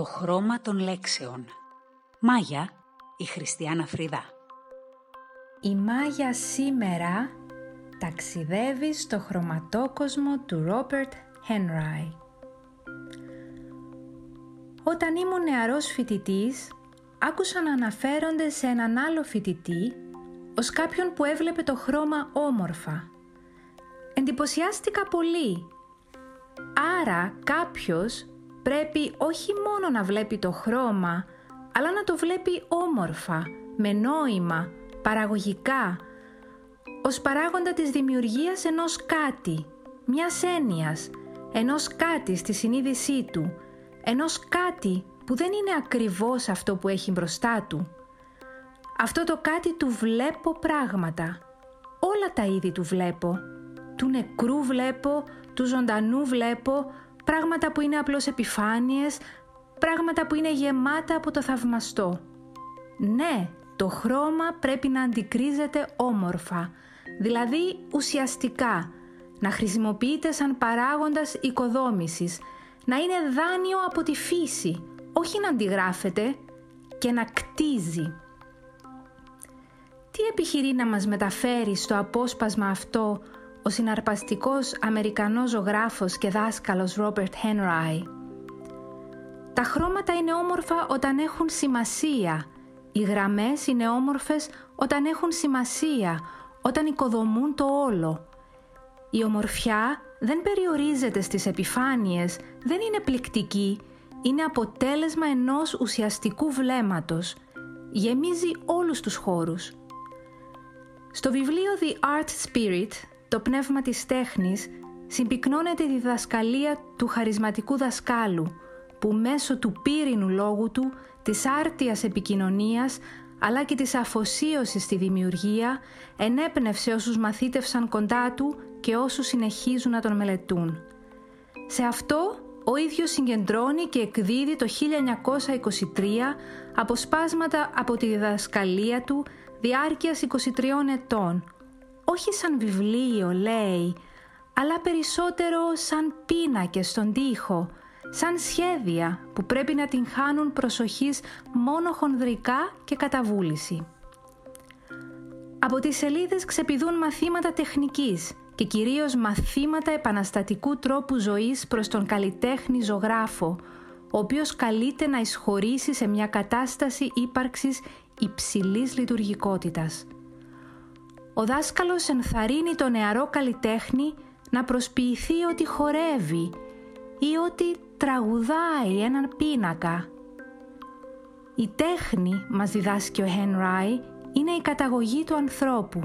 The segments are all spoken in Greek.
Το χρώμα των λέξεων. Μάγια, η Χριστιανά Φρυδά. Η Μάγια σήμερα ταξιδεύει στο χρωματόκοσμο του Ρόπερτ Χένράι. Όταν ήμουν νεαρός φοιτητής, άκουσα να αναφέρονται σε έναν άλλο φοιτητή ως κάποιον που έβλεπε το χρώμα όμορφα. Εντυπωσιάστηκα πολύ. Άρα κάποιος πρέπει όχι μόνο να βλέπει το χρώμα, αλλά να το βλέπει όμορφα, με νόημα, παραγωγικά, ως παράγοντα της δημιουργίας ενός κάτι, μιας έννοιας, ενός κάτι στη συνείδησή του, ενός κάτι που δεν είναι ακριβώς αυτό που έχει μπροστά του. Αυτό το κάτι του βλέπω πράγματα. Όλα τα είδη του βλέπω. Του νεκρού βλέπω, του ζωντανού βλέπω, πράγματα που είναι απλώς επιφάνειες, πράγματα που είναι γεμάτα από το θαυμαστό. Ναι, το χρώμα πρέπει να αντικρίζεται όμορφα, δηλαδή ουσιαστικά, να χρησιμοποιείται σαν παράγοντας οικοδόμησης, να είναι δάνειο από τη φύση, όχι να αντιγράφεται και να κτίζει. Τι επιχειρεί να μας μεταφέρει στο απόσπασμα αυτό ο συναρπαστικός Αμερικανός ζωγράφος και δάσκαλος Ρόμπερτ Χένράι. Τα χρώματα είναι όμορφα όταν έχουν σημασία. Οι γραμμές είναι όμορφες όταν έχουν σημασία, όταν οικοδομούν το όλο. Η ομορφιά δεν περιορίζεται στις επιφάνειες, δεν είναι πληκτική, είναι αποτέλεσμα ενός ουσιαστικού βλέμματος. Γεμίζει όλους τους χώρους. Στο βιβλίο The Art Spirit το πνεύμα της τέχνης συμπυκνώνεται η διδασκαλία του χαρισματικού δασκάλου που μέσω του πύρινου λόγου του, της άρτιας επικοινωνίας αλλά και της αφοσίωσης στη δημιουργία ενέπνευσε όσους μαθήτευσαν κοντά του και όσους συνεχίζουν να τον μελετούν. Σε αυτό ο ίδιος συγκεντρώνει και εκδίδει το 1923 αποσπάσματα από τη διδασκαλία του διάρκειας 23 ετών όχι σαν βιβλίο λέει, αλλά περισσότερο σαν πίνακες στον τοίχο, σαν σχέδια που πρέπει να την χάνουν προσοχής μόνο χονδρικά και καταβούληση. Από τις σελίδες ξεπηδούν μαθήματα τεχνικής και κυρίως μαθήματα επαναστατικού τρόπου ζωής προς τον καλλιτέχνη ζωγράφο, ο οποίος καλείται να εισχωρήσει σε μια κατάσταση ύπαρξης υψηλής λειτουργικότητας ο δάσκαλος ενθαρρύνει το νεαρό καλλιτέχνη να προσποιηθεί ότι χορεύει ή ότι τραγουδάει έναν πίνακα. Η τέχνη, μας διδάσκει ο Χένράι, είναι η καταγωγή του ανθρώπου.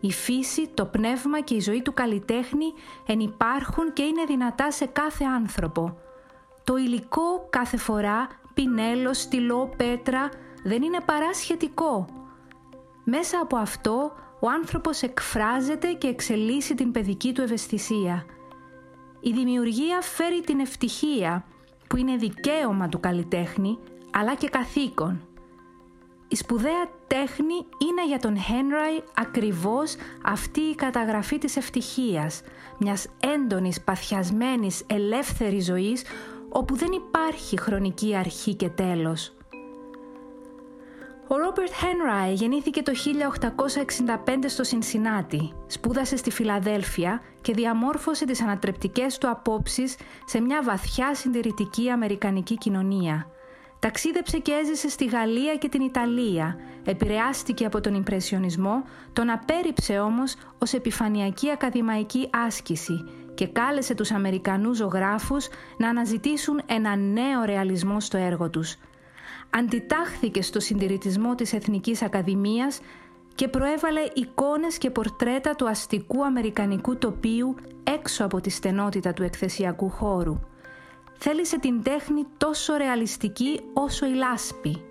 Η φύση, το πνεύμα και η ζωή του καλλιτέχνη ενυπάρχουν και είναι δυνατά σε κάθε άνθρωπο. Το υλικό κάθε φορά, πινέλο, στυλό, πέτρα, δεν είναι παρά σχετικό. Μέσα από αυτό ο άνθρωπος εκφράζεται και εξελίσσει την παιδική του ευαισθησία. Η δημιουργία φέρει την ευτυχία που είναι δικαίωμα του καλλιτέχνη αλλά και καθήκον. Η σπουδαία τέχνη είναι για τον Χένραι ακριβώς αυτή η καταγραφή της ευτυχίας, μιας έντονης, παθιασμένης, ελεύθερης ζωής όπου δεν υπάρχει χρονική αρχή και τέλος. Ο Ρόμπερτ Χένράι γεννήθηκε το 1865 στο Σινσινάτι, σπούδασε στη Φιλαδέλφια και διαμόρφωσε τις ανατρεπτικές του απόψεις σε μια βαθιά συντηρητική αμερικανική κοινωνία. Ταξίδεψε και έζησε στη Γαλλία και την Ιταλία, επηρεάστηκε από τον Ιμπρεσιονισμό, τον απέρριψε όμως ως επιφανειακή ακαδημαϊκή άσκηση και κάλεσε τους Αμερικανούς ζωγράφους να αναζητήσουν ένα νέο ρεαλισμό στο έργο τους – αντιτάχθηκε στο συντηρητισμό της Εθνικής Ακαδημίας και προέβαλε εικόνες και πορτρέτα του αστικού αμερικανικού τοπίου έξω από τη στενότητα του εκθεσιακού χώρου. Θέλησε την τέχνη τόσο ρεαλιστική όσο η λάσπη.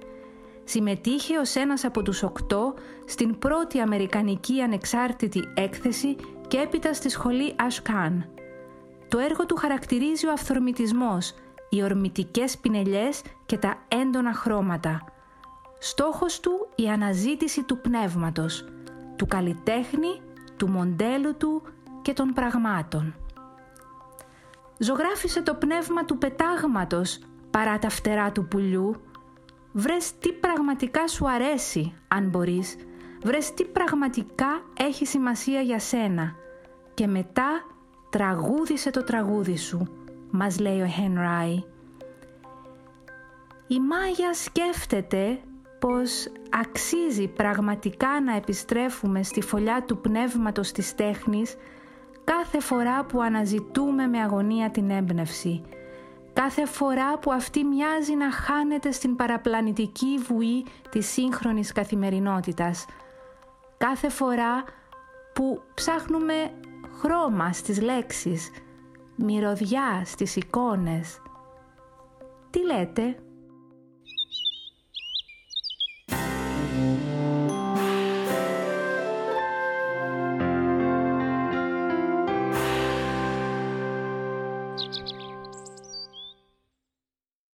Συμμετείχε ως ένας από τους οκτώ στην πρώτη αμερικανική ανεξάρτητη έκθεση και έπειτα στη σχολή Ασκάν. Το έργο του χαρακτηρίζει ο αυθορμητισμός – οι ορμητικές πινελιές και τα έντονα χρώματα. Στόχος του η αναζήτηση του πνεύματος, του καλλιτέχνη, του μοντέλου του και των πραγμάτων. Ζωγράφισε το πνεύμα του πετάγματος παρά τα φτερά του πουλιού. Βρες τι πραγματικά σου αρέσει, αν μπορείς. Βρες τι πραγματικά έχει σημασία για σένα. Και μετά τραγούδισε το τραγούδι σου, μας λέει ο Χενράι. Η Μάγια σκέφτεται πως αξίζει πραγματικά να επιστρέφουμε στη φωλιά του πνεύματος της τέχνης κάθε φορά που αναζητούμε με αγωνία την έμπνευση, κάθε φορά που αυτή μοιάζει να χάνεται στην παραπλανητική βουή της σύγχρονης καθημερινότητας, κάθε φορά που ψάχνουμε χρώμα στις λέξεις, μυρωδιά στις εικόνες. Τι λέτε;